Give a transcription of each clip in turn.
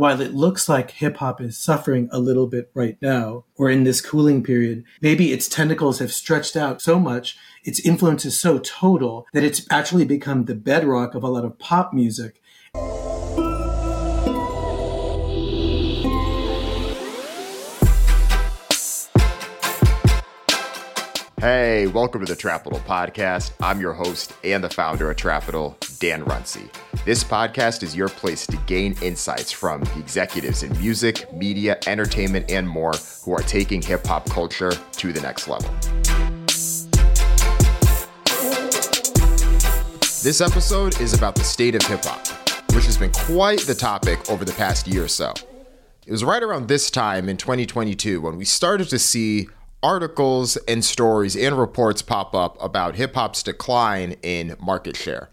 while it looks like hip hop is suffering a little bit right now, or in this cooling period, maybe its tentacles have stretched out so much, its influence is so total that it's actually become the bedrock of a lot of pop music. Hey, welcome to the Trapital Podcast. I'm your host and the founder of Trapital, Dan Runcie. This podcast is your place to gain insights from the executives in music, media, entertainment, and more who are taking hip hop culture to the next level. This episode is about the state of hip hop, which has been quite the topic over the past year or so. It was right around this time in 2022 when we started to see articles and stories and reports pop up about hip hop's decline in market share.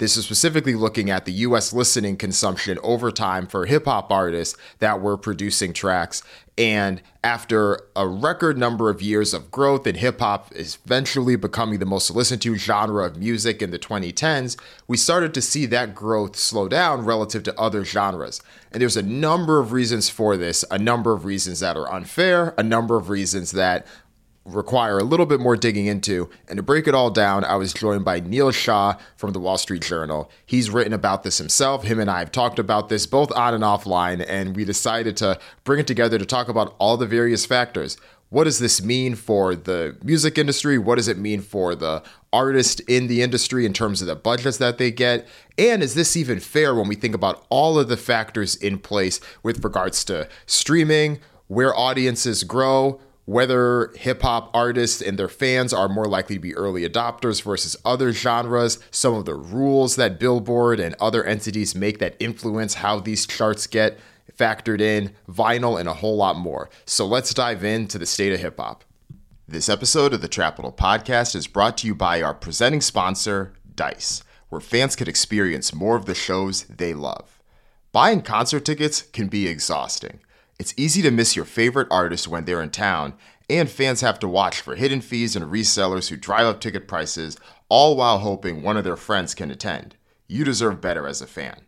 This is specifically looking at the US listening consumption over time for hip hop artists that were producing tracks. And after a record number of years of growth in hip hop is eventually becoming the most listened to genre of music in the 2010s, we started to see that growth slow down relative to other genres. And there's a number of reasons for this, a number of reasons that are unfair, a number of reasons that require a little bit more digging into. And to break it all down, I was joined by Neil Shah from the Wall Street Journal. He's written about this himself. Him and I have talked about this both on and offline, and we decided to bring it together to talk about all the various factors. What does this mean for the music industry? What does it mean for the artist in the industry in terms of the budgets that they get? And is this even fair when we think about all of the factors in place with regards to streaming, where audiences grow, whether hip hop artists and their fans are more likely to be early adopters versus other genres, some of the rules that Billboard and other entities make that influence how these charts get factored in, vinyl, and a whole lot more. So let's dive into the state of hip hop. This episode of the Trapital Podcast is brought to you by our presenting sponsor, Dice, where fans can experience more of the shows they love. Buying concert tickets can be exhausting. It's easy to miss your favorite artist when they're in town, and fans have to watch for hidden fees and resellers who drive up ticket prices, all while hoping one of their friends can attend. You deserve better as a fan.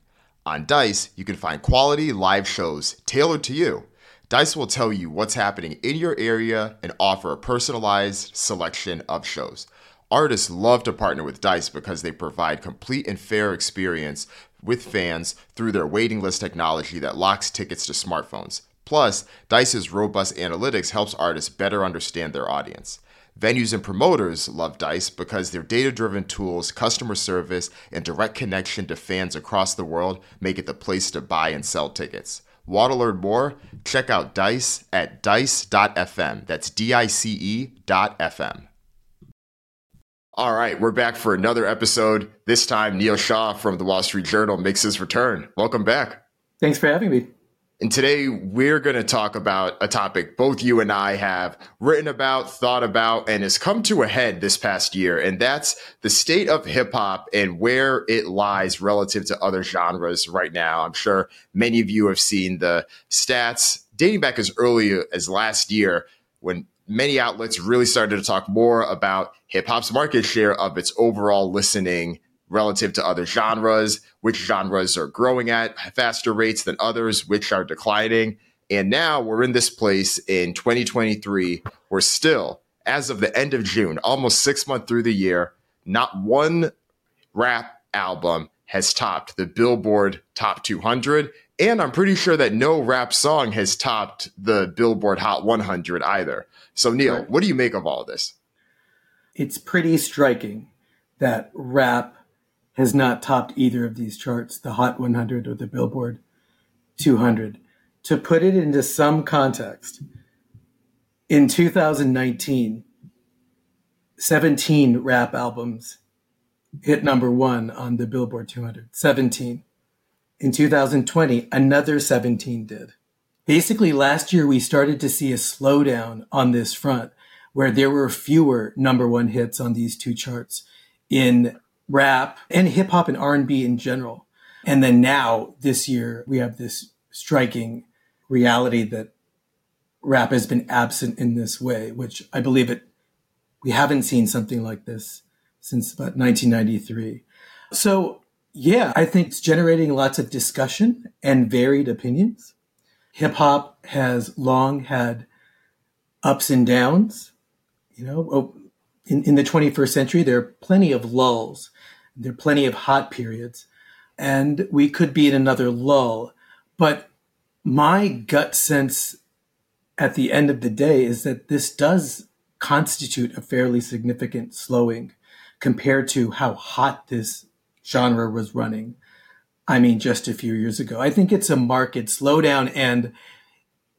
On Dice, you can find quality live shows tailored to you. Dice will tell you what's happening in your area and offer a personalized selection of shows. Artists love to partner with Dice because they provide complete and fair experience with fans through their waiting list technology that locks tickets to smartphones. Plus, Dice's robust analytics helps artists better understand their audience. Venues and promoters love Dice because their data driven tools, customer service, and direct connection to fans across the world make it the place to buy and sell tickets. Want to learn more? Check out Dice at dice.fm. That's D I C E dot FM. All right, we're back for another episode. This time, Neil Shah from the Wall Street Journal makes his return. Welcome back. Thanks for having me. And today we're going to talk about a topic both you and I have written about, thought about, and has come to a head this past year. And that's the state of hip hop and where it lies relative to other genres right now. I'm sure many of you have seen the stats dating back as early as last year when many outlets really started to talk more about hip hop's market share of its overall listening relative to other genres, which genres are growing at faster rates than others, which are declining. And now we're in this place in 2023. We're still, as of the end of June, almost six months through the year, not one rap album has topped the Billboard Top 200. And I'm pretty sure that no rap song has topped the Billboard Hot 100 either. So, Neil, right. what do you make of all this? It's pretty striking that rap has not topped either of these charts, the Hot 100 or the Billboard 200. To put it into some context, in 2019, 17 rap albums hit number one on the Billboard 200. 17. In 2020, another 17 did. Basically, last year we started to see a slowdown on this front where there were fewer number one hits on these two charts in rap and hip hop and R&B in general. And then now this year we have this striking reality that rap has been absent in this way, which I believe it we haven't seen something like this since about 1993. So Yeah, I think it's generating lots of discussion and varied opinions. Hip hop has long had ups and downs. You know, oh, in, in the 21st century, there are plenty of lulls, there are plenty of hot periods, and we could be in another lull. But my gut sense at the end of the day is that this does constitute a fairly significant slowing compared to how hot this genre was running. I mean, just a few years ago. I think it's a market slowdown. And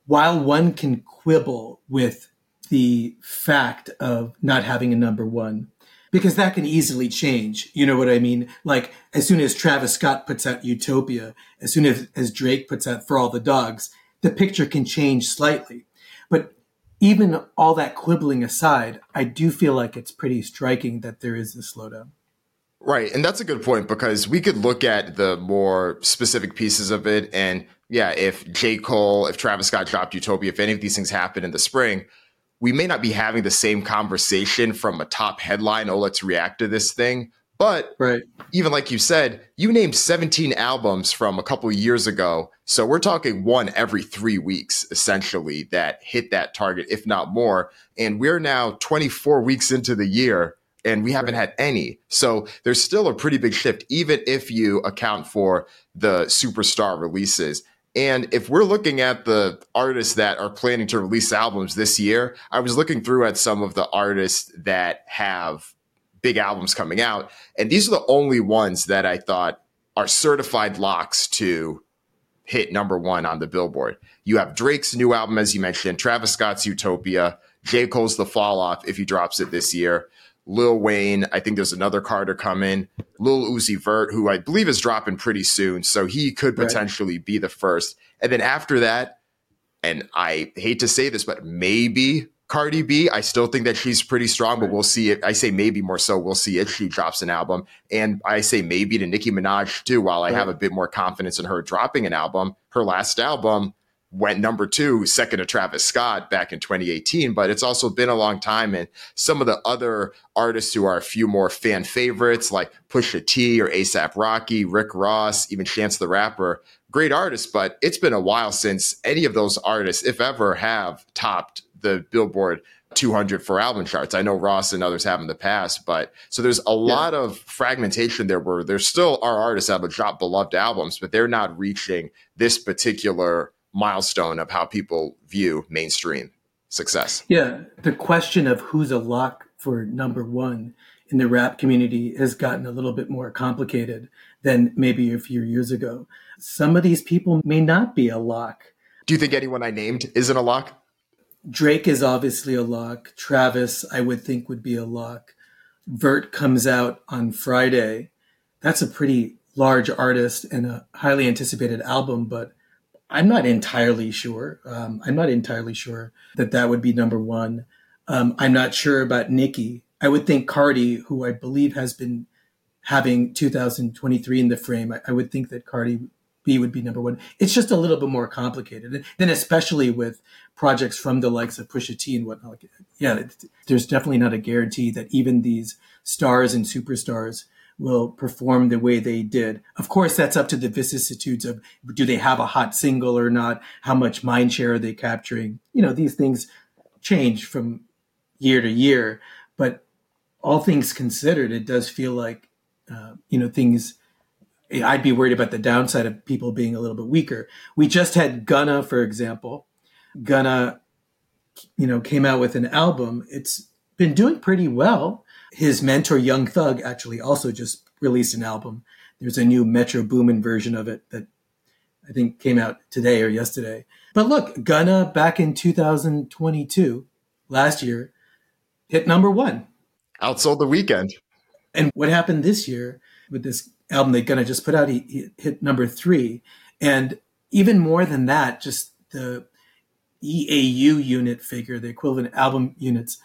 while one can quibble with the fact of not having a number one, because that can easily change. You know what I mean? Like as soon as Travis Scott puts out Utopia, as soon as, as Drake puts out For All the Dogs, the picture can change slightly. But even all that quibbling aside, I do feel like it's pretty striking that there is a slowdown. Right. And that's a good point because we could look at the more specific pieces of it. And yeah, if J. Cole, if Travis Scott dropped Utopia, if any of these things happen in the spring, we may not be having the same conversation from a top headline. Oh, let's react to this thing. But right. even like you said, you named 17 albums from a couple years ago. So we're talking one every three weeks, essentially, that hit that target, if not more. And we're now 24 weeks into the year and we haven't had any. So there's still a pretty big shift, even if you account for the superstar releases. And if we're looking at the artists that are planning to release albums this year, I was looking through at some of the artists that have big albums coming out. And these are the only ones that I thought are certified locks to hit number one on the Billboard. You have Drake's new album, as you mentioned, Travis Scott's Utopia, J. Cole's The Fall Off, if he drops it this year. Lil Wayne. I think there's another Carter coming. Lil Uzi Vert, who I believe is dropping pretty soon, so he could potentially right. be the first. And then after that, and I hate to say this, but maybe Cardi B. I still think that she's pretty strong, but we'll see it. I say maybe more so. We'll see if she drops an album. And I say maybe to Nicki Minaj too, while I right. have a bit more confidence in her dropping an album. Her last album went number two, second to Travis Scott back in 2018. But it's also been a long time. And some of the other artists who are a few more fan favorites, like Pusha T or ASAP Rocky, Rick Ross, even Chance the Rapper, great artists. But it's been a while since any of those artists, if ever, have topped the Billboard 200 for album charts. I know Ross and others have in the past, but so there's a yeah. lot of fragmentation there where there still are artists that have dropped beloved albums, but they're not reaching this particular milestone of how people view mainstream success. Yeah. The question of who's a lock for number one in the rap community has gotten a little bit more complicated than maybe a few years ago. Some of these people may not be a lock. Do you think anyone I named isn't a lock? Drake is obviously a lock. Travis, I would think, would be a lock. Vert comes out on Friday. That's a pretty large artist and a highly anticipated album, but I'm not entirely sure. Um, I'm not entirely sure that that would be number one. Um, I'm not sure about Nicki. I would think Cardi, who I believe has been having 2023 in the frame, I, I would think that Cardi B would be number one. It's just a little bit more complicated. And then especially with projects from the likes of Pusha T and whatnot. Yeah, there's definitely not a guarantee that even these stars and superstars will perform the way they did. Of course, that's up to the vicissitudes of do they have a hot single or not? How much mind share are they capturing? You know, these things change from year to year, but all things considered, it does feel like, uh, you know, things, I'd be worried about the downside of people being a little bit weaker. We just had Gunna, for example. Gunna, you know, came out with an album. It's been doing pretty well his mentor Young Thug actually also just released an album. There's a new Metro Boomin version of it that I think came out today or yesterday. But look, Gunna back in 2022, last year, hit number one. Outsold the Weeknd. And what happened this year with this album that Gunna just put out, he, he hit number three. And even more than that, just the EAU unit figure, the equivalent album units,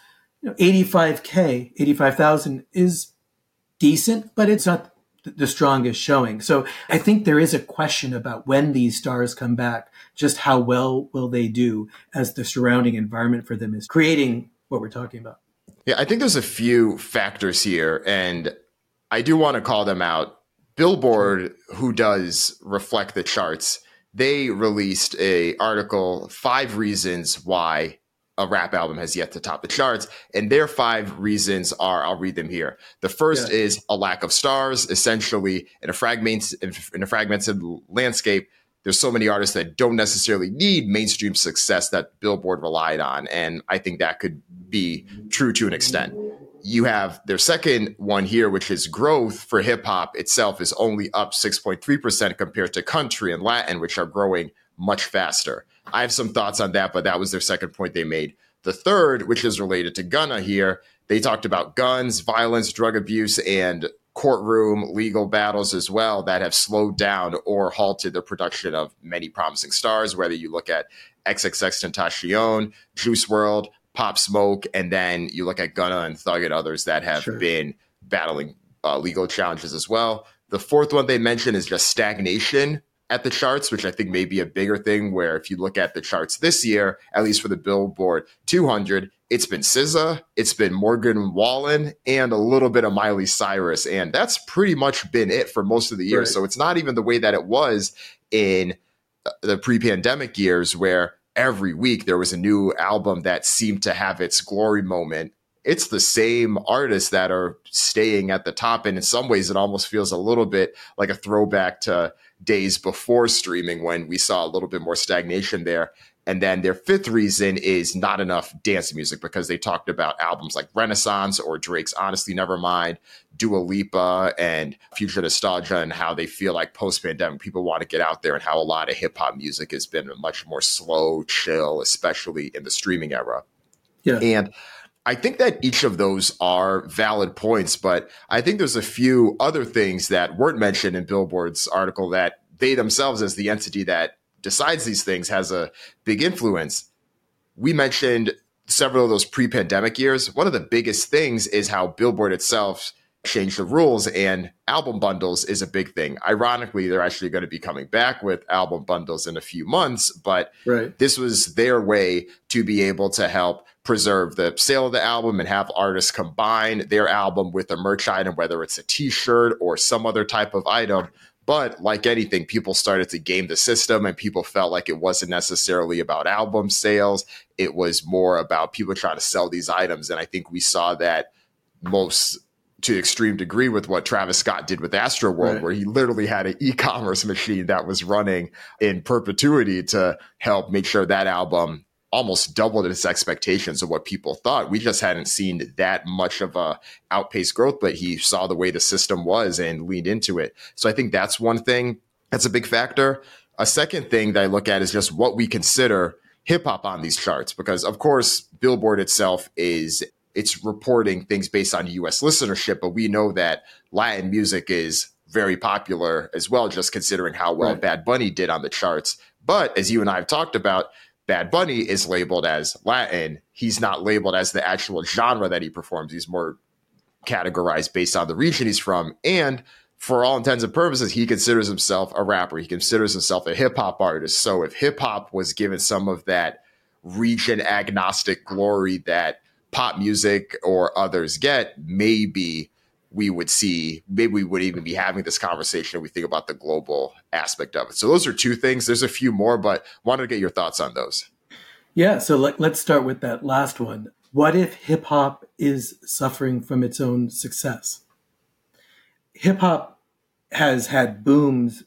know, 85K, 85,000 is decent, but it's not the strongest showing. So I think there is a question about when these stars come back, just how well will they do as the surrounding environment for them is creating what we're talking about. Yeah, I think there's a few factors here, and I do want to call them out Billboard, who does reflect the charts, they released a article five reasons why a rap album has yet to top the charts and their five reasons are i'll read them here the first yeah. is a lack of stars essentially in a fragment in a fragmented landscape there's so many artists that don't necessarily need mainstream success that billboard relied on and i think that could be true to an extent you have their second one here, which is growth for hip hop itself is only up 6.3% compared to country and Latin, which are growing much faster. I have some thoughts on that, but that was their second point they made. The third, which is related to Gunna here, they talked about guns, violence, drug abuse, and courtroom legal battles as well that have slowed down or halted the production of many promising stars, whether you look at XXXTentacion, Juice WRLD, Pop Smoke, and then you look at Gunna and Thug and others that have sure. been battling uh, legal challenges as well. The fourth one they mentioned is just stagnation at the charts, which I think may be a bigger thing. Where if you look at the charts this year, at least for the Billboard 200, it's been SZA, it's been Morgan Wallen, and a little bit of Miley Cyrus, and that's pretty much been it for most of the year. Right. So it's not even the way that it was in the pre-pandemic years, where every week there was a new album that seemed to have its glory moment. It's the same artists that are staying at the top. And in some ways, it almost feels a little bit like a throwback to days before streaming when we saw a little bit more stagnation there. And then their fifth reason is not enough dance music because they talked about albums like Renaissance or Drake's Honestly Nevermind, Dua Lipa and Future Nostalgia and how they feel like post pandemic people want to get out there and how a lot of hip hop music has been much more slow, chill, especially in the streaming era. Yeah. And I think that each of those are valid points, but I think there's a few other things that weren't mentioned in Billboard's article that they themselves, as the entity that decides these things, has a big influence. We mentioned several of those pre pandemic years. One of the biggest things is how Billboard itself changed the rules and album bundles is a big thing. Ironically, they're actually going to be coming back with album bundles in a few months, but right. this was their way to be able to help preserve the sale of the album and have artists combine their album with a merch item, whether it's a t-shirt or some other type of item. But like anything, people started to game the system and people felt like it wasn't necessarily about album sales. It was more about people trying to sell these items. And I think we saw that most to extreme degree with what Travis Scott did with Astroworld, right. where he literally had an e-commerce machine that was running in perpetuity to help make sure that album almost doubled its expectations of what people thought. We just hadn't seen that much of a outpaced growth, but he saw the way the system was and leaned into it. So I think that's one thing that's a big factor. A second thing that I look at is just what we consider hip hop on these charts, because of course, Billboard itself is it's reporting things based on US listenership, but we know that Latin music is very popular as well, just considering how well right. Bad Bunny did on the charts. But as you and I have talked about, Bad Bunny is labeled as Latin. He's not labeled as the actual genre that he performs. He's more categorized based on the region he's from. And for all intents and purposes, he considers himself a rapper. He considers himself a hip hop artist. So if hip hop was given some of that region agnostic glory that pop music or others get, maybe we would see, maybe we would even be having this conversation if we think about the global aspect of it. So those are two things. There's a few more, but wanted to get your thoughts on those. Yeah, so let, let's start with that last one. What if hip hop is suffering from its own success? Hip hop has had booms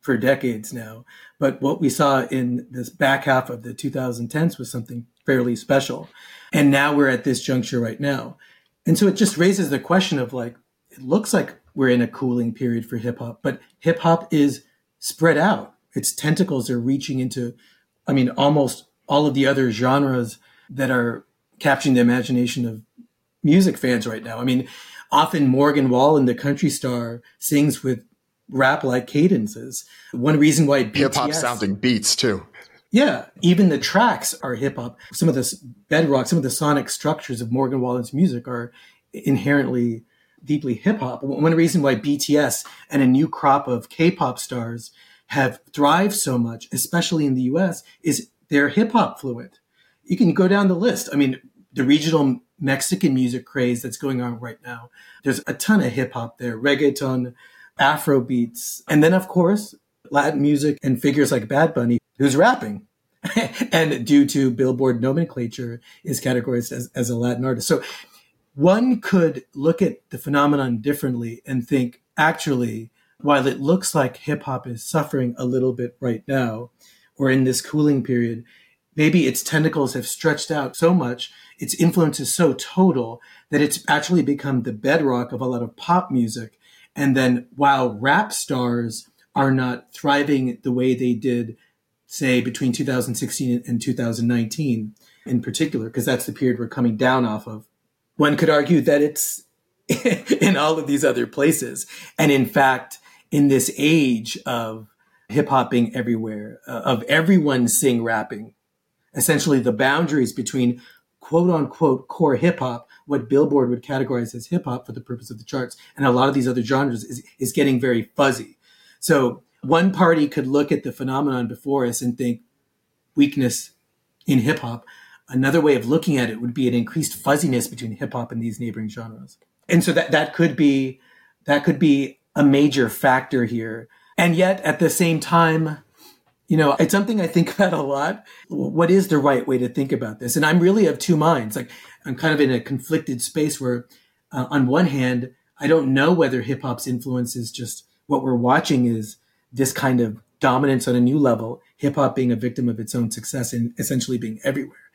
for decades now, but what we saw in this back half of the 2010s was something fairly special. And now we're at this juncture right now. And so it just raises the question of like, it looks like we're in a cooling period for hip hop, but hip hop is spread out. Its tentacles are reaching into, I mean, almost all of the other genres that are capturing the imagination of music fans right now. I mean, often Morgan Wallen, the country star, sings with rap like cadences. One reason why hip hop sounding beats too. Yeah, even the tracks are hip hop. Some of the bedrock, some of the sonic structures of Morgan Wallen's music are inherently deeply hip hop. One reason why BTS and a new crop of K-pop stars have thrived so much, especially in the US, is they're hip hop fluent. You can go down the list. I mean, the regional Mexican music craze that's going on right now. There's a ton of hip hop there, reggaeton, Afro beats. And then, of course, Latin music and figures like Bad Bunny, who's rapping. and due to Billboard nomenclature, is categorized as, as a Latin artist. So one could look at the phenomenon differently and think, actually, while it looks like hip hop is suffering a little bit right now, or in this cooling period, maybe its tentacles have stretched out so much, its influence is so total that it's actually become the bedrock of a lot of pop music. And then while rap stars are not thriving the way they did, say, between 2016 and 2019 in particular, because that's the period we're coming down off of, one could argue that it's in all of these other places. And in fact, in this age of hip hopping everywhere, uh, of everyone sing rapping, essentially the boundaries between quote unquote core hip hop, what Billboard would categorize as hip hop for the purpose of the charts, and a lot of these other genres is, is getting very fuzzy. So one party could look at the phenomenon before us and think weakness in hip hop. Another way of looking at it would be an increased fuzziness between hip hop and these neighboring genres. And so that, that could be, that could be a major factor here. And yet at the same time, you know, it's something I think about a lot. What is the right way to think about this? And I'm really of two minds. Like I'm kind of in a conflicted space where, uh, on one hand, I don't know whether hip hop's influence is just what we're watching is this kind of dominance on a new level, hip hop being a victim of its own success and essentially being everywhere,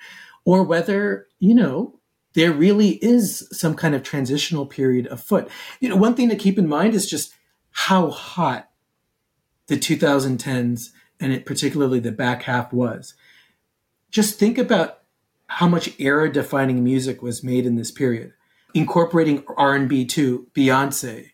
or whether, you know, there really is some kind of transitional period afoot. You know, one thing to keep in mind is just how hot the 2010s and it, particularly the back half was. Just think about how much era defining music was made in this period, incorporating R&B too, Beyonce,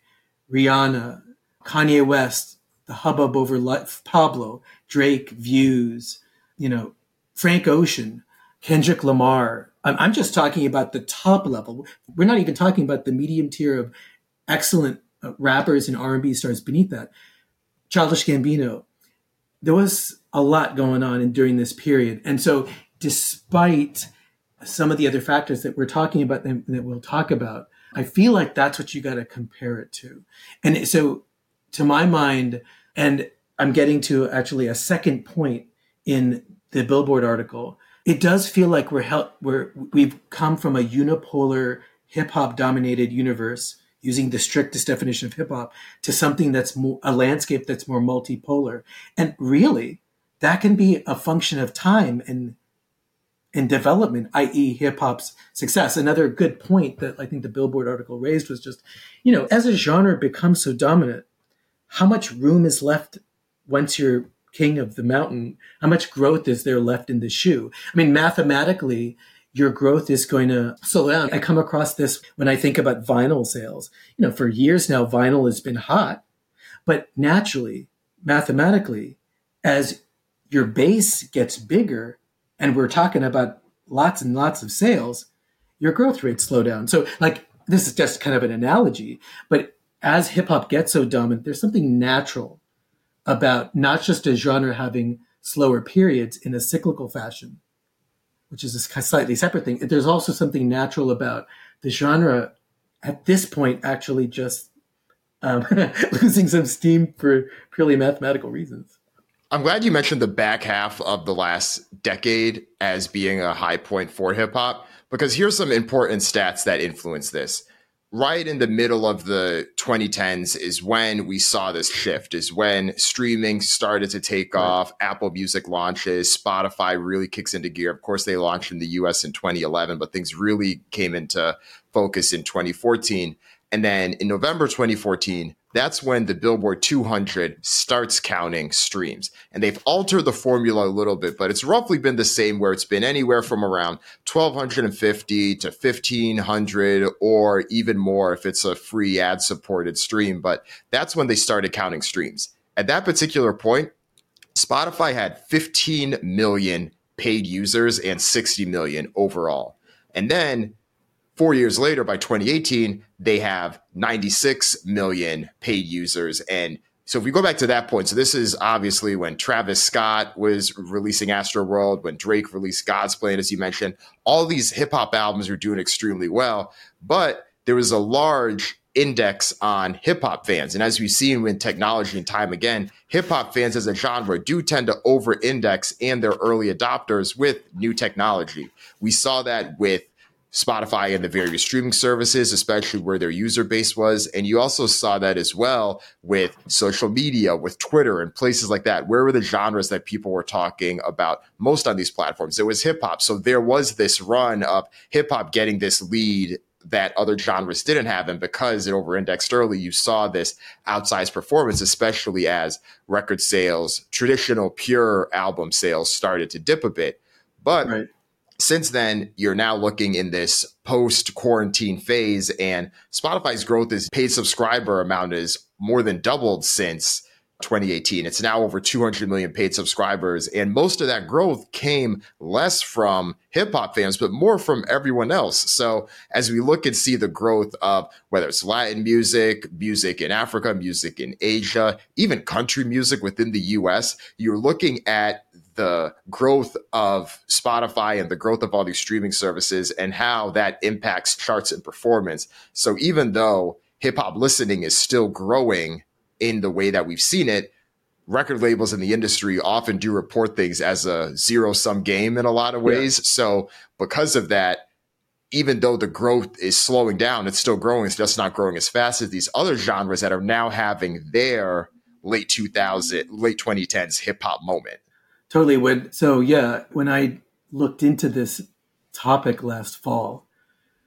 Rihanna, Kanye West, the hubbub over life, Pablo, Drake, Views, you know, Frank Ocean, Kendrick Lamar. I'm, I'm just talking about the top level. We're not even talking about the medium tier of excellent uh, rappers and R&B stars beneath that. Childish Gambino, there was a lot going on in, during this period. And so, despite some of the other factors that we're talking about and that we'll talk about, I feel like that's what you got to compare it to. And so, to my mind, and I'm getting to actually a second point in the Billboard article, it does feel like we're, hel- we're we've come from a unipolar hip hop dominated universe using the strictest definition of hip hop to something that's more, a landscape that's more multipolar. And really, that can be a function of time and and development, i.e., hip hop's success. Another good point that I think the Billboard article raised was just, you know, as a genre becomes so dominant, how much room is left once you're king of the mountain? How much growth is there left in the shoe? I mean, mathematically, your growth is going to slow down. I come across this when I think about vinyl sales. You know, for years now, vinyl has been hot, but naturally, mathematically, as your base gets bigger, and we're talking about lots and lots of sales, your growth rates slow down. So, like, this is just kind of an analogy, but as hip hop gets so dominant, there's something natural about not just a genre having slower periods in a cyclical fashion, which is a slightly separate thing. There's also something natural about the genre at this point actually just um, losing some steam for purely mathematical reasons. I'm glad you mentioned the back half of the last decade as being a high point for hip hop, because here's some important stats that influence this right in the middle of the 2010s is when we saw this shift is when streaming started to take right. off apple music launches spotify really kicks into gear of course they launched in the us in 2011 but things really came into focus in 2014 and then in november 2014 that's when the Billboard 200 starts counting streams. And they've altered the formula a little bit, but it's roughly been the same where it's been anywhere from around 1250 to 1500 or even more if it's a free ad supported stream. But that's when they started counting streams. At that particular point, Spotify had 15 million paid users and 60 million overall. And then Four years later, by 2018, they have 96 million paid users. And so if we go back to that point, so this is obviously when Travis Scott was releasing Astroworld, when Drake released God's Plan, as you mentioned, all these hip hop albums are doing extremely well. But there was a large index on hip hop fans. And as we've seen with technology and time again, hip hop fans as a genre do tend to over index and their early adopters with new technology. We saw that with Spotify and the various streaming services, especially where their user base was. And you also saw that as well with social media, with Twitter and places like that. Where were the genres that people were talking about most on these platforms? It was hip hop. So there was this run of hip hop getting this lead that other genres didn't have. And because it over indexed early, you saw this outsized performance, especially as record sales, traditional pure album sales started to dip a bit. But right since then, you're now looking in this post quarantine phase, and Spotify's growth is paid subscriber amount is more than doubled since 2018. It's now over 200 million paid subscribers. And most of that growth came less from hip hop fans, but more from everyone else. So as we look and see the growth of whether it's Latin music, music in Africa, music in Asia, even country music within the US, you're looking at the growth of Spotify and the growth of all these streaming services and how that impacts charts and performance. So even though hip hop listening is still growing in the way that we've seen it, record labels in the industry often do report things as a zero sum game in a lot of ways. Yeah. So because of that, even though the growth is slowing down, it's still growing. It's just not growing as fast as these other genres that are now having their late 2000, late 2010s hip hop moment. Totally. When so yeah, when I looked into this topic last fall,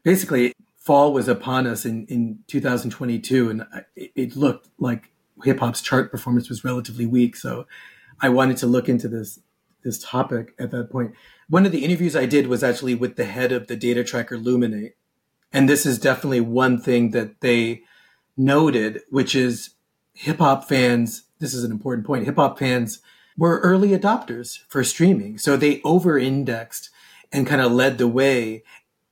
basically fall was upon us in in 2022, and it, it looked like hip hop's chart performance was relatively weak. So I wanted to look into this this topic at that point. One of the interviews I did was actually with the head of the data tracker Luminate, and this is definitely one thing that they noted, which is hip hop fans. This is an important point. Hip hop fans were early adopters for streaming. So they over indexed and kind of led the way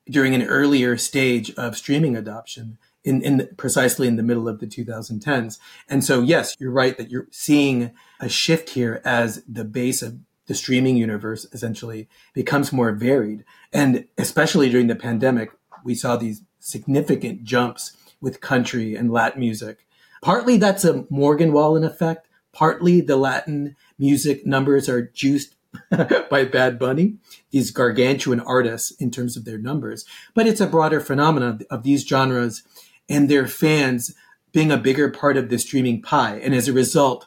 during an earlier stage of streaming adoption in, in the, precisely in the middle of the 2010s. And so, yes, you're right that you're seeing a shift here as the base of the streaming universe essentially becomes more varied. And especially during the pandemic, we saw these significant jumps with country and Latin music. Partly that's a Morgan Wallen effect. Partly the Latin music numbers are juiced by Bad Bunny, these gargantuan artists in terms of their numbers. But it's a broader phenomenon of these genres and their fans being a bigger part of the streaming pie. And as a result,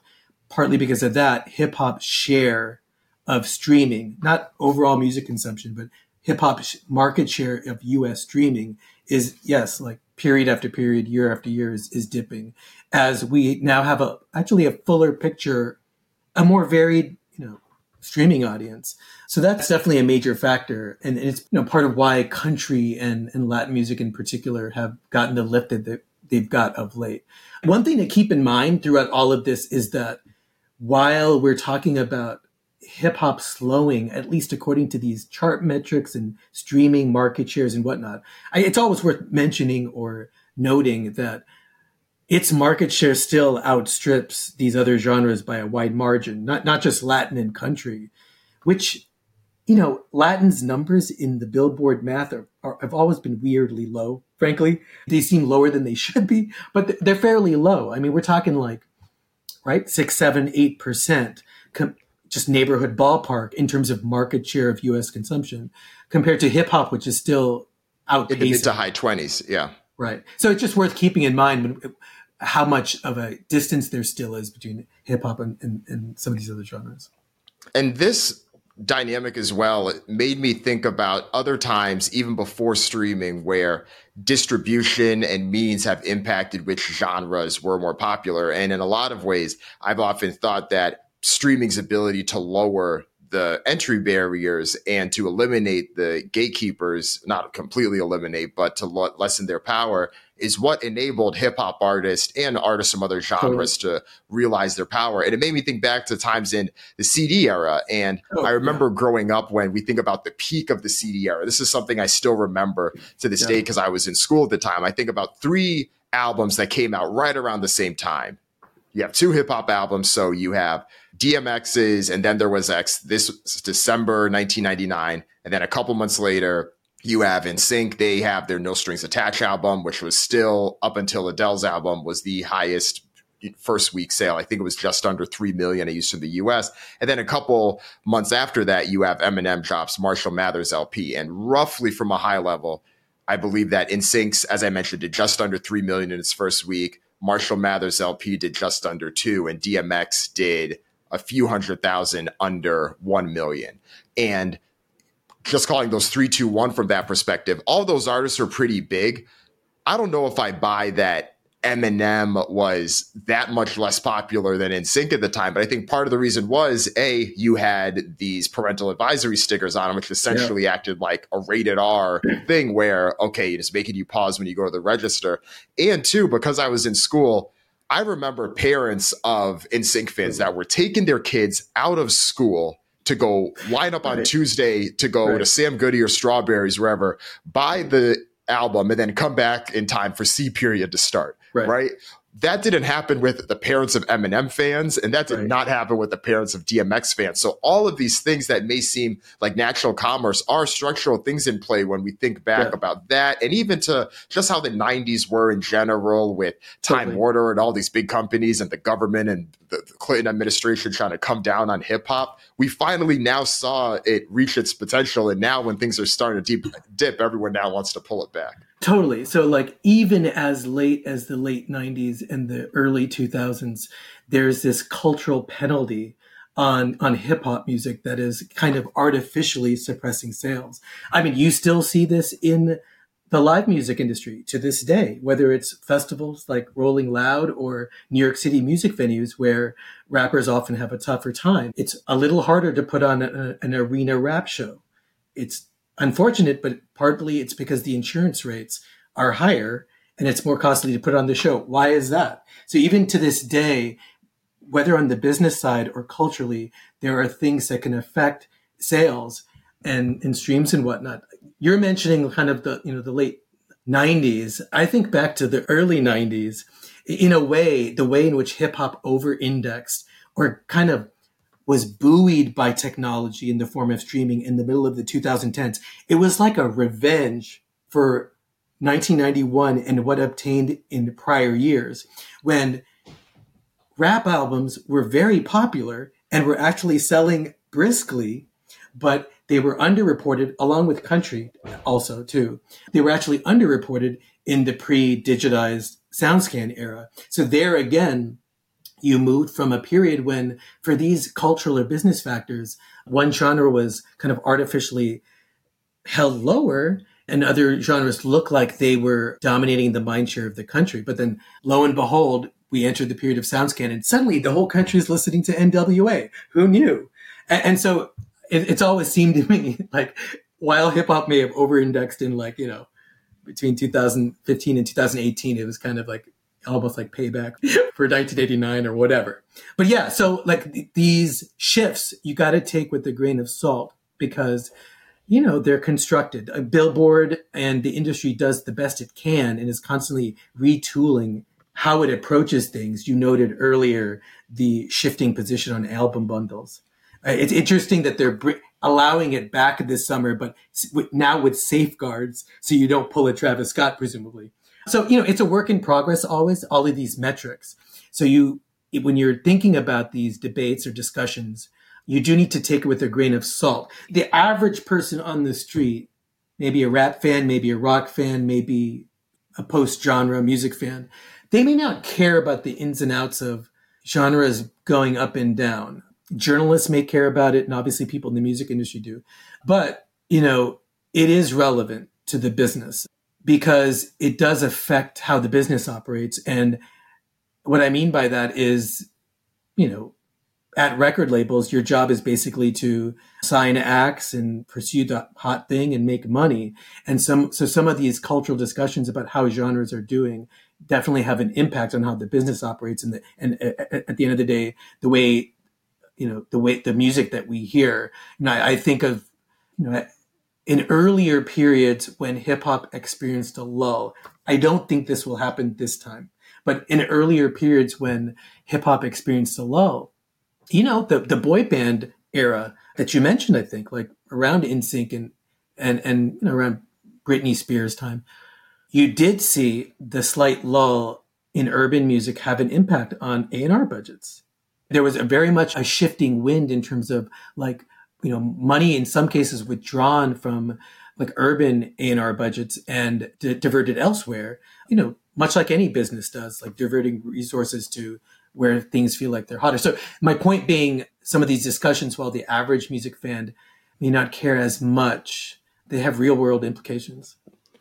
partly because of that, hip hop share of streaming, not overall music consumption, but hip hop market share of US streaming is, yes, like period after period, year after year is, is dipping as we now have a actually a fuller picture a more varied, you know, streaming audience. So that's definitely a major factor. And, it's you know part of why country and, and Latin music in particular have gotten the lift that they've got of late. One thing to keep in mind throughout all of this is that while we're talking about hip hop slowing, at least according to these chart metrics and streaming market shares and whatnot, I, it's always worth mentioning or noting that its market share still outstrips these other genres by a wide margin, not, not just Latin and country, which, you know, Latin's numbers in the Billboard math are, are, have always been weirdly low, frankly. They seem lower than they should be, but they're fairly low. I mean, we're talking like, right, six, seven, eight percent, com- just neighborhood ballpark in terms of market share of US consumption compared to hip hop, which is still outpacing. In the mid to high 20s, yeah. Right. So it's just worth keeping in mind how much of a distance there still is between hip hop and, and, and, some of these other genres. And this dynamic as well it made me think about other times, even before streaming, where distribution and means have impacted which genres were more popular. And in a lot of ways, I've often thought that streaming's ability to lower the entry barriers and to eliminate the gatekeepers, not completely eliminate, but to lessen their power is what enabled hip hop artists and artists from other genres to realize their power. And it made me think back to times in the CD era. And oh, I remember yeah. growing up when we think about the peak of the CD era. This is something I still remember to this yeah. day because I was in school at the time. I think about three albums that came out right around the same time. You have two hip hop albums. So you have DMX's, and then there was X. This December 1999, and then a couple months later, You have NSYNC they have their No Strings Attached album, which was still up until Adele's album was the highest first week sale. I think it was just under 3 million at least in the US. And then a couple months after that, you have Eminem drops Marshall Mathers LP. And roughly from a high level, I believe that NSYNC's as I mentioned, did just under 3 million in its first week. Marshall Mathers LP did just under two, and DMX did a few hundred thousand under 1 million. And just calling those three, two, one from that perspective, all those artists are pretty big. I don't know if I buy that Eminem was that much less popular than NSYNC at the time. But I think part of the reason was A, you had these parental advisory stickers on them, which essentially yeah. acted like a rated R thing where, okay, it's making you pause when you go to the register. And two, because I was in school, I remember parents of NSYNC fans that were taking their kids out of school to go line up on right. Tuesday to go right. to Sam Goody or Strawberries, wherever, buy the album and then come back in time for C period to start. Right. right? That didn't happen with the parents of Eminem fans, and that did right. not happen with the parents of DMX fans. So all of these things that may seem like natural commerce are structural things in play when we think back yeah. about that, and even to just how the '90s were in general with Time totally. Warner and all these big companies and the government and the Clinton administration trying to come down on hip hop. We finally now saw it reach its potential, and now when things are starting to deep, dip, everyone now wants to pull it back. Totally. So, like, even as late as the late 90s and the early 2000s, there's this cultural penalty on on hip hop music that is kind of artificially suppressing sales. I mean, you still see this in the live music industry to this day, whether it's festivals like Rolling Loud or New York City music venues where rappers often have a tougher time. It's a little harder to put on a, an arena rap show. It's unfortunate, but partly it's because the insurance rates are higher and it's more costly to put on the show. Why is that? So even to this day, whether on the business side or culturally, there are things that can affect sales and, and streams and whatnot. You're mentioning kind of the, you know, the late 90s. I think back to the early 90s. In a way, the way in which hip hop over indexed or kind of was buoyed by technology in the form of streaming in the middle of the 2010s. It was like a revenge for 1991 and what obtained in prior years when rap albums were very popular and were actually selling briskly, but they were underreported along with country also too. They were actually underreported in the pre-digitized SoundScan era. So there again, you moved from a period when, for these cultural or business factors, one genre was kind of artificially held lower and other genres looked like they were dominating the mind share of the country. But then lo and behold, we entered the period of SoundScan and suddenly the whole country is listening to NWA. Who knew? And, and so it, it's always seemed to me like while hip hop may have over indexed in like, you know, between 2015 and 2018, it was kind of like almost like payback for 1989 or whatever. But yeah, so like th- these shifts you got to take with a grain of salt because you know they're constructed. A billboard and the industry does the best it can and is constantly retooling how it approaches things. You noted earlier the shifting position on album bundles. Uh, it's interesting that they're br- allowing it back this summer, but now with safeguards, so you don't pull a Travis Scott, presumably. So, you know, it's a work in progress always, all of these metrics. So you, when you're thinking about these debates or discussions, you do need to take it with a grain of salt. The average person on the street, maybe a rap fan, maybe a rock fan, maybe a post genre music fan, they may not care about the ins and outs of genres going up and down. Journalists may care about it, and obviously people in the music industry do. But, you know, it is relevant to the business because it does affect how the business operates. And what I mean by that is, you know, at record labels, your job is basically to sign acts and pursue the hot thing and make money. And some, so some of these cultural discussions about how genres are doing definitely have an impact on how the business operates. And the, and at the end of the day, the way, you know, the way the music that we hear, you know, I, I think of, you know, in earlier periods when hip hop experienced a lull. I don't think this will happen this time, but in earlier periods when hip hop experienced a lull, you know, the, the boy band era that you mentioned, I think, like around NSYNC and, and, and, you know, around Britney Spears time. You did see the slight lull in urban music have an impact on A&R budgets. There was a very much a shifting wind in terms of like, you know, money in some cases withdrawn from like urban A&R budgets and diverted elsewhere. You know, much like any business does, like diverting resources to where things feel like they're hotter. So my point being, some of these discussions, while the average music fan may not care as much, they have real world implications.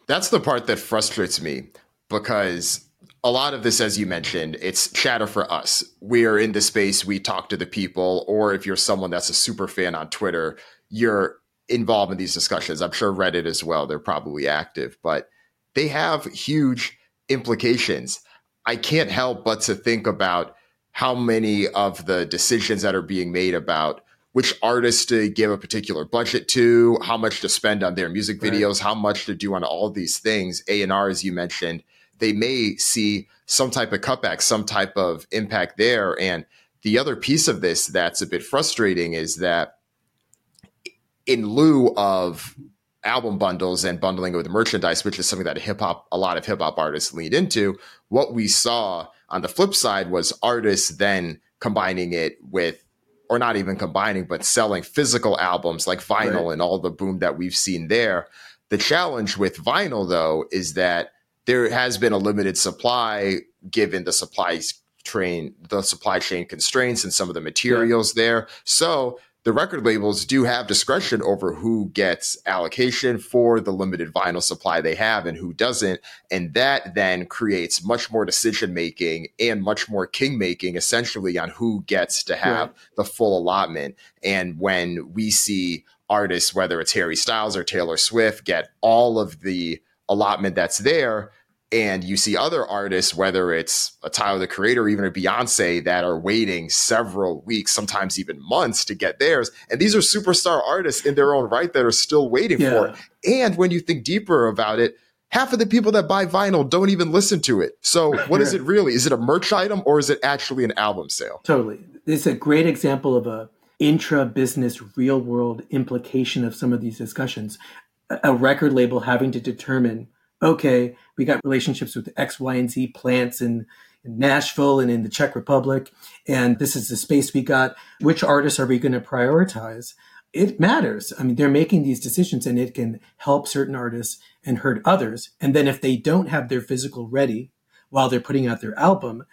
That's the part that frustrates me because a lot of this, as you mentioned, it's chatter for us. We're in the space, we talk to the people, or if you're someone that's a super fan on Twitter, you're involved in these discussions. I'm sure Reddit as well, they're probably active, but they have huge implications. I can't help but to think about how many of the decisions that are being made about which artists to give a particular budget to, how much to spend on their music videos, right. how much to do on all these things. A and R, as you mentioned, they may see some type of cutback, some type of impact there. And the other piece of this that's a bit frustrating is that in lieu of album bundles and bundling with merchandise, which is something that hip hop, a lot of hip hop artists lead into, what we saw on the flip side was artists then combining it with or not even combining, but selling physical albums like vinyl right. and all the boom that we've seen there. The challenge with vinyl, though, is that there has been a limited supply given the supply train, the supply chain constraints and some of the materials yeah. there. So the record labels do have discretion over who gets allocation for the limited vinyl supply they have and who doesn't. And that then creates much more decision making and much more king making essentially on who gets to have right. the full allotment. And when we see artists, whether it's Harry Styles or Taylor Swift, get all of the allotment that's there, and you see other artists, whether it's a Tyler the Creator, or even a Beyonce, that are waiting several weeks, sometimes even months to get theirs. And these are superstar artists in their own right that are still waiting yeah. for it. And when you think deeper about it, half of the people that buy vinyl don't even listen to it. So what is it really? Is it a merch item or is it actually an album sale? Totally. It's a great example of a intra business real world implication of some of these discussions. A record label having to determine okay, we got relationships with X, Y, and Z plants in, in Nashville and in the Czech Republic, and this is the space we got. Which artists are we going to prioritize? It matters. I mean, they're making these decisions and it can help certain artists and hurt others. And then if they don't have their physical ready while they're putting out their album,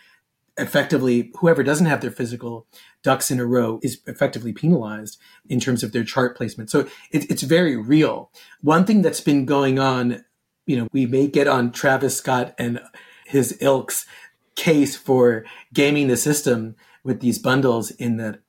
effectively, whoever doesn't have their physical ducks in a row is effectively penalized in terms of their chart placement. So it, it's very real. One thing that's been going on you know, we may get on Travis Scott and his ilk's case for gaming the system with these bundles in the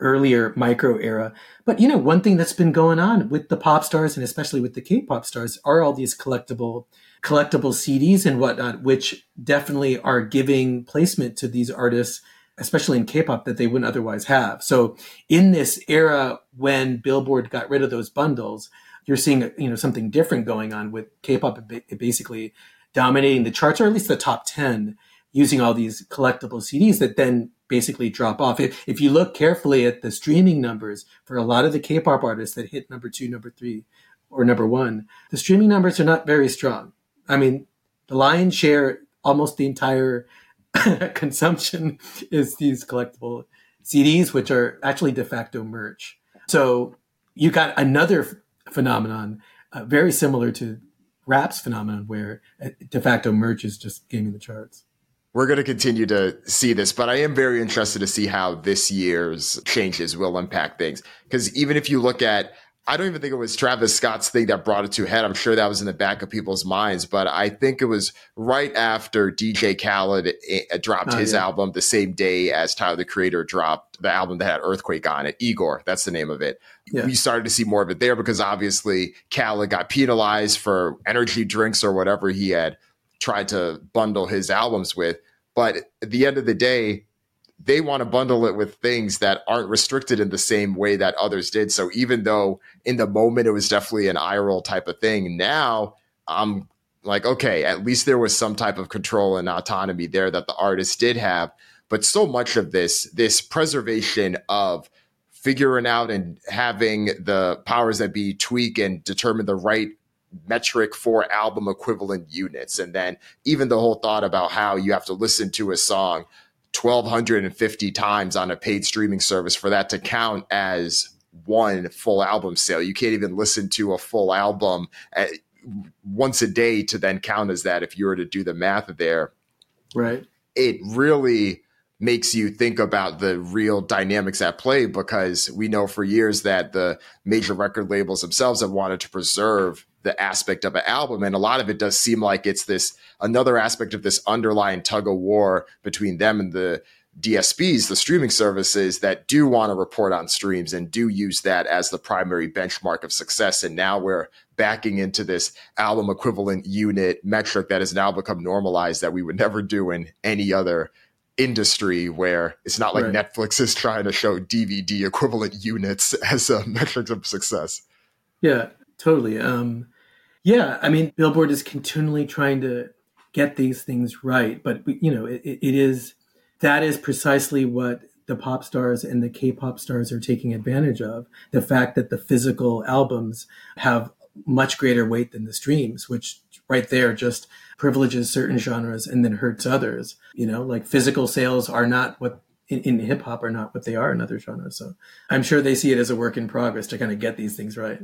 earlier micro era. But you know, one thing that's been going on with the pop stars and especially with the K-pop stars are all these collectible collectible CDs and whatnot, which definitely are giving placement to these artists, especially in K-pop that they wouldn't otherwise have. So in this era when Billboard got rid of those bundles, you're seeing you know something different going on with K-pop basically dominating the charts, or at least the top ten, using all these collectible CDs that then basically drop off. If, if you look carefully at the streaming numbers for a lot of the K-pop artists that hit number two, number three, or number one, the streaming numbers are not very strong. I mean, the lion's share, almost the entire consumption is these collectible CDs, which are actually de facto merch. So you got another phenomenon, uh, very similar to rap's phenomenon, where uh, de facto merch is just gaming the charts. We're going to continue to see this, but I am very interested to see how this year's changes will impact things. Because even if you look at I don't even think it was Travis Scott's thing that brought it to a head. I'm sure that was in the back of people's minds, but I think it was right after DJ Khaled eh, dropped oh, his yeah. album the same day as Tyler the Creator dropped the album that had Earthquake on it. Igor, that's the name of it. Yeah. We started to see more of it there because obviously Khaled got penalized for energy drinks or whatever he had tried to bundle his albums with. But at the end of the day, they want to bundle it with things that aren't restricted in the same way that others did. So even though in the moment it was definitely an eye roll type of thing, now I'm like, okay, at least there was some type of control and autonomy there that the artist did have. But so much of this, this preservation of figuring out and having the powers that be tweak and determine the right metric for album equivalent units. And then even the whole thought about how you have to listen to a song 1250 times on a paid streaming service for that to count as one full album sale. You can't even listen to a full album at, once a day to then count as that if you were to do the math there. Right. It really makes you think about the real dynamics at play because we know for years that the major record labels themselves have wanted to preserve the aspect of an album and a lot of it does seem like it's this another aspect of this underlying tug of war between them and the DSPs, the streaming services that do want to report on streams and do use that as the primary benchmark of success. And now we're backing into this album equivalent unit metric that has now become normalized that we would never do in any other industry where it's not like right. Netflix is trying to show DVD equivalent units as a metric of success. Yeah, totally. Um, yeah, I mean, Billboard is continually trying to get these things right, but you know, it, it is that is precisely what the pop stars and the K-pop stars are taking advantage of. The fact that the physical albums have much greater weight than the streams, which right there just privileges certain genres and then hurts others. You know, like physical sales are not what in, in hip hop are not what they are in other genres. So I'm sure they see it as a work in progress to kind of get these things right.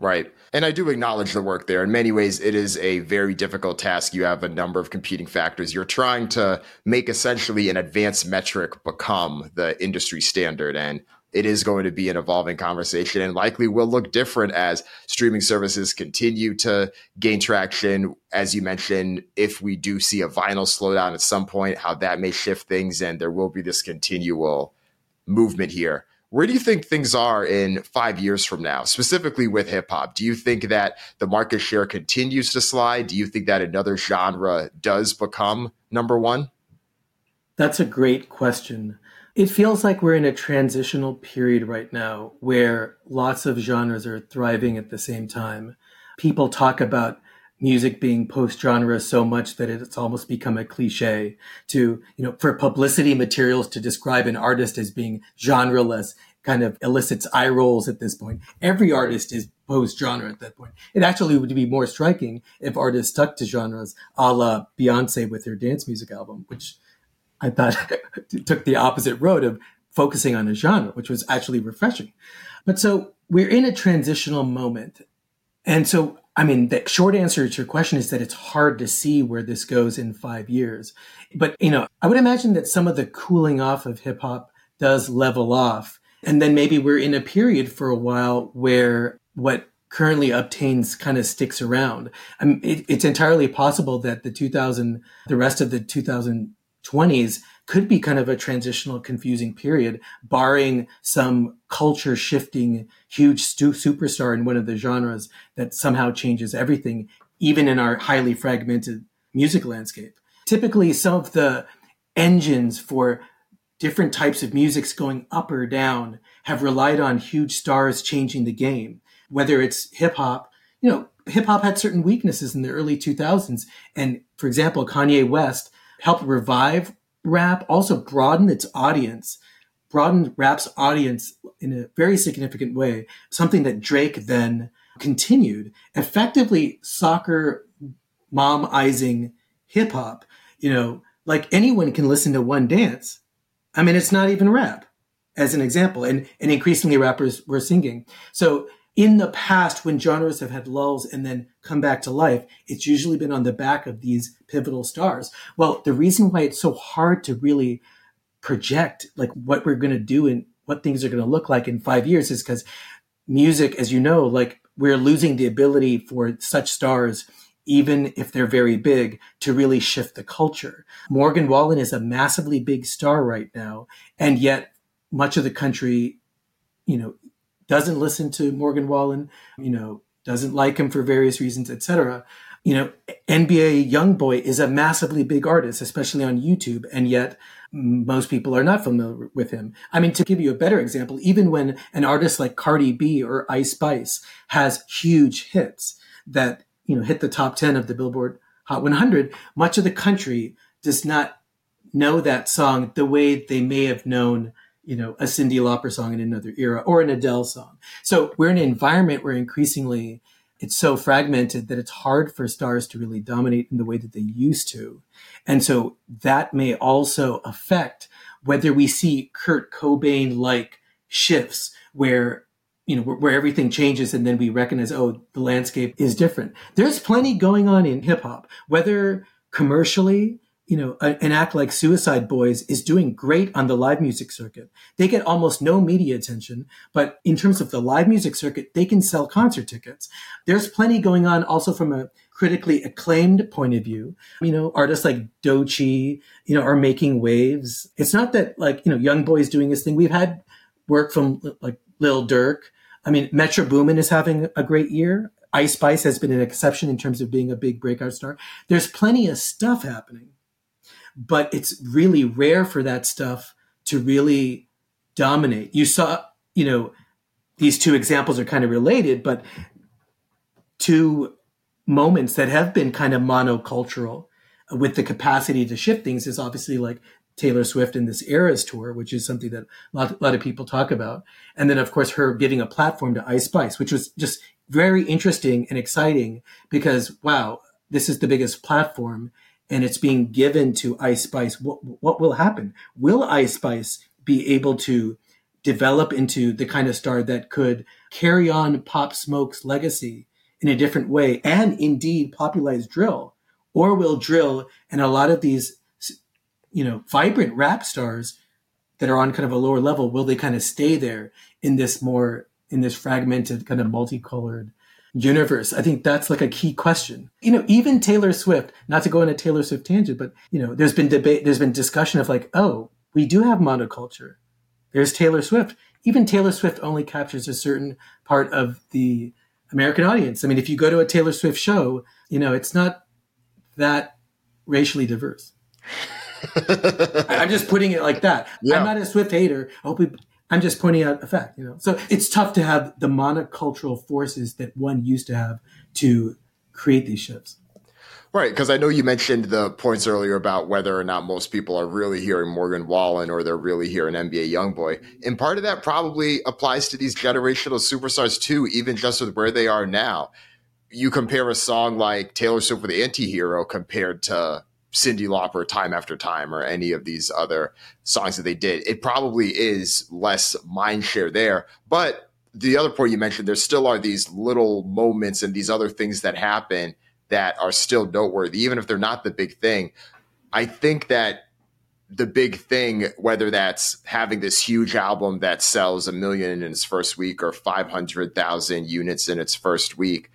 Right. And I do acknowledge the work there. In many ways, it is a very difficult task. You have a number of competing factors. You're trying to make essentially an advanced metric become the industry standard. And it is going to be an evolving conversation and likely will look different as streaming services continue to gain traction. As you mentioned, if we do see a vinyl slowdown at some point, how that may shift things. And there will be this continual movement here. Where do you think things are in five years from now, specifically with hip hop? Do you think that the market share continues to slide? Do you think that another genre does become number one? That's a great question. It feels like we're in a transitional period right now where lots of genres are thriving at the same time. People talk about music being post genre so much that it's almost become a cliche to, you know, for publicity materials to describe an artist as being genreless kind of elicits eye rolls at this point. Every artist is post genre at that point. It actually would be more striking if artists stuck to genres a la Beyonce with her dance music album, which I thought took the opposite road of focusing on a genre, which was actually refreshing. But so we're in a transitional moment. And so I mean, the short answer to your question is that it's hard to see where this goes in five years. But, you know, I would imagine that some of the cooling off of hip hop does level off. And then maybe we're in a period for a while where what currently obtains kind of sticks around. I mean, it, it's entirely possible that the 2000, the rest of the 2020s could be kind of a transitional, confusing period, barring some culture shifting huge stu- superstar in one of the genres that somehow changes everything, even in our highly fragmented music landscape. Typically, some of the engines for different types of musics going up or down have relied on huge stars changing the game, whether it's hip hop, you know, hip hop had certain weaknesses in the early 2000s. And for example, Kanye West helped revive rap also broaden its audience, broaden rap's audience in a very significant way, something that Drake then continued, effectively soccer momizing hip hop. You know, like anyone can listen to one dance. I mean, it's not even rap as an example. And, and increasingly rappers were singing. So in the past, when genres have had lulls and then come back to life, it's usually been on the back of these pivotal stars. Well, the reason why it's so hard to really project like what we're going to do and what things are going to look like in five years is because music, as you know, like we're losing the ability for such stars even if they're very big, to really shift the culture. Morgan Wallen is a massively big star right now, and yet much of the country, you know, doesn't listen to Morgan Wallen, you know, doesn't like him for various reasons, etc. You know, NBA YoungBoy is a massively big artist, especially on YouTube, and yet most people are not familiar with him. I mean, to give you a better example, even when an artist like Cardi B or Ice Spice has huge hits that, you know, hit the top 10 of the Billboard Hot 100, much of the country does not know that song the way they may have known you know, a Cyndi Lauper song in another era or an Adele song. So we're in an environment where increasingly it's so fragmented that it's hard for stars to really dominate in the way that they used to. And so that may also affect whether we see Kurt Cobain like shifts where you know, where, everything changes and then we recognize, oh, the landscape is different. There's plenty going on in hip hop, whether commercially, you know, an act like Suicide Boys is doing great on the live music circuit. They get almost no media attention, but in terms of the live music circuit, they can sell concert tickets. There's plenty going on also from a critically acclaimed point of view. You know, artists like Doechii, you know, are making waves. It's not that like, you know, young boys doing this thing. We've had work from like Lil Durk, I mean, Metro Boomin is having a great year. Ice Spice has been an exception in terms of being a big breakout star. There's plenty of stuff happening, but it's really rare for that stuff to really dominate. You saw, you know, these two examples are kind of related, but two moments that have been kind of monocultural with the capacity to shift things is obviously like Taylor Swift in this Eras tour, which is something that a lot, a lot, of people talk about. And then, of course, her giving a platform to Ice Spice, which was just very interesting and exciting because, wow, this is the biggest platform and it's being given to Ice Spice. What, what will happen? Will Ice Spice be able to develop into the kind of star that could carry on Pop Smoke's legacy in a different way and indeed popularize drill? Or will drill and a lot of these you know, vibrant rap stars that are on kind of a lower level, will they kind of stay there in this more, in this fragmented kind of multicolored universe? I think that's like a key question. You know, even Taylor Swift, not to go on a Taylor Swift tangent, but, you know, there's been debate, there's been discussion of like, oh, we do have monoculture. There's Taylor Swift. Even Taylor Swift only captures a certain part of the American audience. I mean, if you go to a Taylor Swift show, you know, it's not that racially diverse. I'm just putting it like that. Yeah. I'm not a Swift hater. I hope we, I'm just pointing out a fact, you know. So it's tough to have the monocultural forces that one used to have to create these shifts. Right, because I know you mentioned the points earlier about whether or not most people are really hearing Morgan Wallen or they're really hearing NBA YoungBoy. And part of that probably applies to these generational superstars too, even just with where they are now. You compare a song like Taylor Swift with Antihero compared to Cyndi Lauper time after time or any of these other songs that they did. It probably is less mind share there. But the other point you mentioned, there still are these little moments and these other things that happen that are still noteworthy, even if they're not the big thing. I think that the big thing, whether that's having this huge album that sells a million in its first week or 500,000 units in its first week,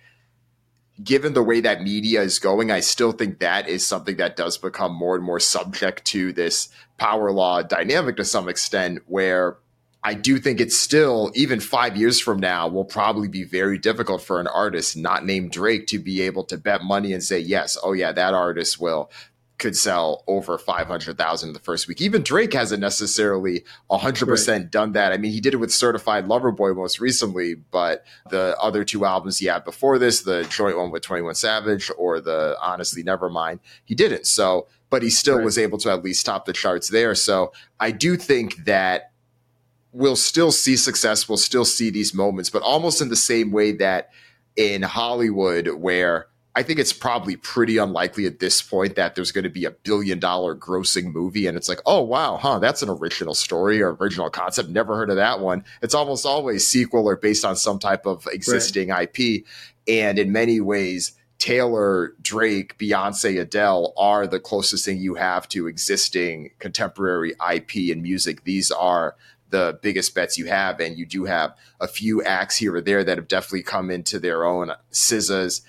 given the way that media is going, I still think that is something that does become more and more subject to this power law dynamic to some extent, where I do think it's still, even five years from now, will probably be very difficult for an artist not named Drake to be able to bet money and say, yes, oh yeah, that artist will could sell over 500,000 in the first week. Even Drake hasn't necessarily 100% right. done that. I mean, he did it with Certified Lover Boy most recently, but the other two albums he had before this, the joint one with 21 Savage or the Honestly Nevermind, he didn't. So, but he still right. was able to at least top the charts there. So I do think that we'll still see success. We'll still see these moments, but almost in the same way that in Hollywood, where I think it's probably pretty unlikely at this point that there's going to be a billion dollar grossing movie and it's like, oh wow, huh, that's an original story or original concept. Never heard of that one. It's almost always sequel or based on some type of existing right. IP. And in many ways, Taylor, Drake, Beyonce, Adele are the closest thing you have to existing contemporary IP and music. These are the biggest bets you have. And you do have a few acts here or there that have definitely come into their own. Uh, SZA's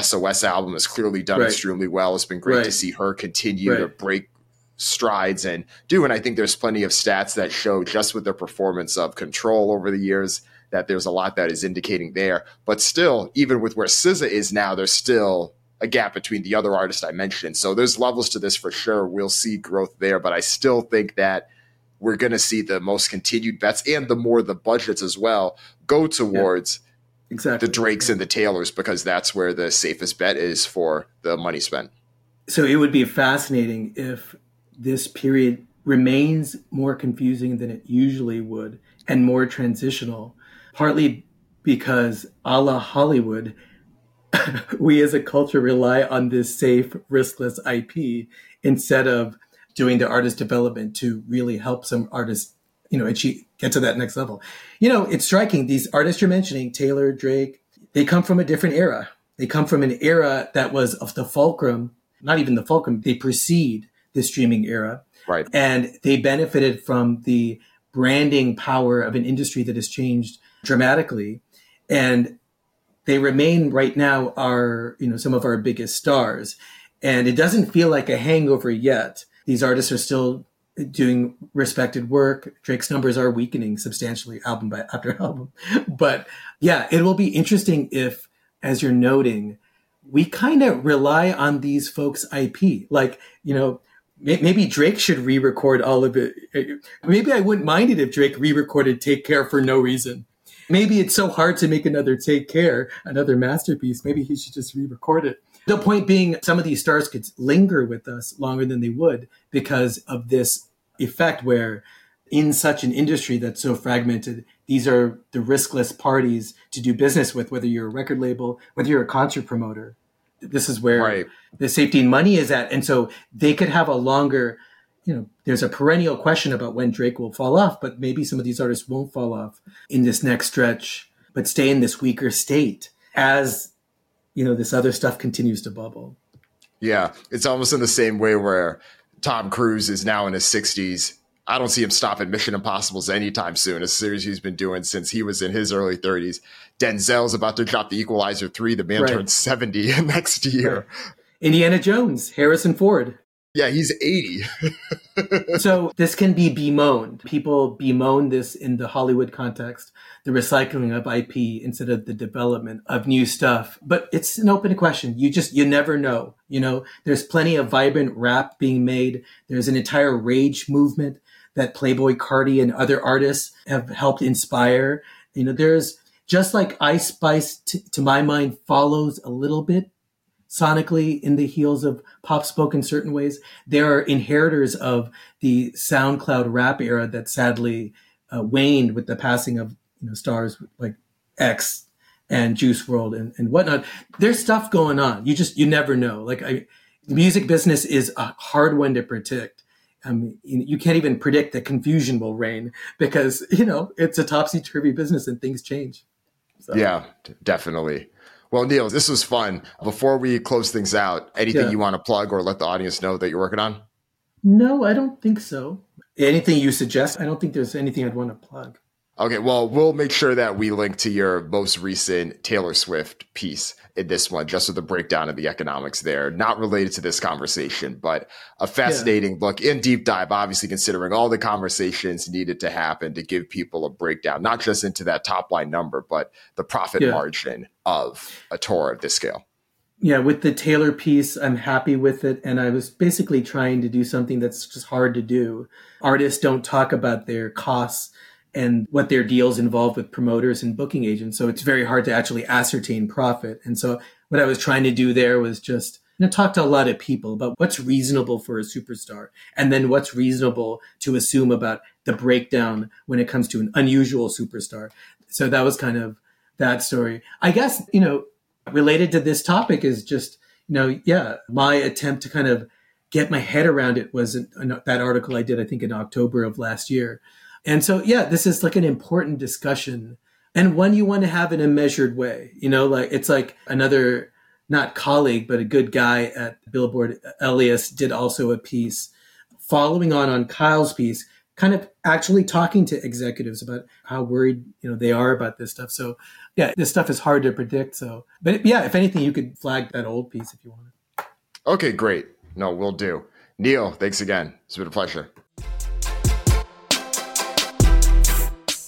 SOS album has clearly done right. extremely well. It's been great right. to see her continue right. to break strides and do. And I think there's plenty of stats that show just with their performance of control over the years that there's a lot that is indicating there. But still, even with where SZA is now, there's still a gap between the other artists I mentioned. So there's levels to this for sure. We'll see growth there, but I still think that we're going to see the most continued bets and the more the budgets as well go towards yeah exactly. the Drakes and the Taylors because that's where the safest bet is for the money spent. So it would be fascinating if this period remains more confusing than it usually would and more transitional, partly because a la Hollywood, we as a culture rely on this safe, riskless IP instead of doing the artist development to really help some artists, you know, achieve, get to that next level. You know, it's striking. These artists you're mentioning, Taylor, Drake, they come from a different era. They come from an era that was of the fulcrum, not even the fulcrum, they precede the streaming era. Right. And they benefited from the branding power of an industry that has changed dramatically. And they remain right now are, you know, some of our biggest stars. And it doesn't feel like a hangover yet. These artists are still doing respected work. Drake's numbers are weakening substantially album by after album. But yeah, it will be interesting if, as you're noting, we kind of rely on these folks' IP. Like, you know, maybe Drake should re-record all of it. Maybe I wouldn't mind it if Drake re-recorded "Take Care" for no reason. Maybe it's so hard to make another "Take Care," another masterpiece. Maybe he should just re-record it. The point being, some of these stars could linger with us longer than they would because of this effect where in such an industry that's so fragmented, these are the riskless parties to do business with, whether you're a record label, whether you're a concert promoter. This is where right. the safety and money is at. And so they could have a longer, you know, there's a perennial question about when Drake will fall off, but maybe some of these artists won't fall off in this next stretch, but stay in this weaker state as, you know, this other stuff continues to bubble. Yeah. It's almost in the same way where Tom Cruise is now in his 60s I don't see him stopping Mission Impossibles anytime soon. A series he's been doing since he was in his early 30s. Denzel's about to drop the Equalizer 3. The man right. turns 70 next year. Right. Indiana Jones, Harrison Ford. Yeah, he's 80. so this can be bemoaned. People bemoan this in the Hollywood context, the recycling of IP instead of the development of new stuff. But it's an open question. You just, you never know. You know, there's plenty of vibrant rap being made. There's an entire rage movement that Playboy Carti and other artists have helped inspire. You know, there's just like Ice Spice, t- to my mind, follows a little bit sonically in the heels of Pop Smoke in certain ways. There are inheritors of the SoundCloud rap era that sadly uh, waned with the passing of you know stars like X and Juice WRLD and, and whatnot. There's stuff going on. You just you never know. Like I, the music business is a hard one to predict. You can't even predict that confusion will reign because you know it's a topsy turvy business and things change. So. Yeah, definitely. Well, Neil, this was fun. Before we close things out, anything yeah. you want to plug or let the audience know that you're working on? No, I don't think so. Anything you suggest? I don't think there's anything I'd want to plug. Okay, well, we'll make sure that we link to your most recent Taylor Swift piece in this one, just with the breakdown of the economics there, not related to this conversation, but a fascinating yeah. look in deep dive, obviously considering all the conversations needed to happen to give people a breakdown, not just into that top line number, but the profit yeah. margin of a tour of this scale. Yeah, with the Taylor piece, I'm happy with it. And I was basically trying to do something that's just hard to do. Artists don't talk about their costs and what their deals involve with promoters and booking agents. So it's very hard to actually ascertain profit. And so what I was trying to do there was just you know, talk to a lot of people about what's reasonable for a superstar and then what's reasonable to assume about the breakdown when it comes to an unusual superstar. So that was kind of that story. I guess, you know, related to this topic is just, you know, yeah, my attempt to kind of get my head around it was uh, that article I did, I think in October of last year and so, yeah, this is like an important discussion and one you want to have in a measured way. You know, like it's like another, not colleague, but a good guy at Billboard, uh, Elias, did also a piece following on on Kyle's piece, kind of actually talking to executives about how worried, you know, they are about this stuff. So, yeah, this stuff is hard to predict. So, but yeah, if anything, you could flag that old piece if you want. Okay, great. No, we'll do. Neil, thanks again. It's been a pleasure.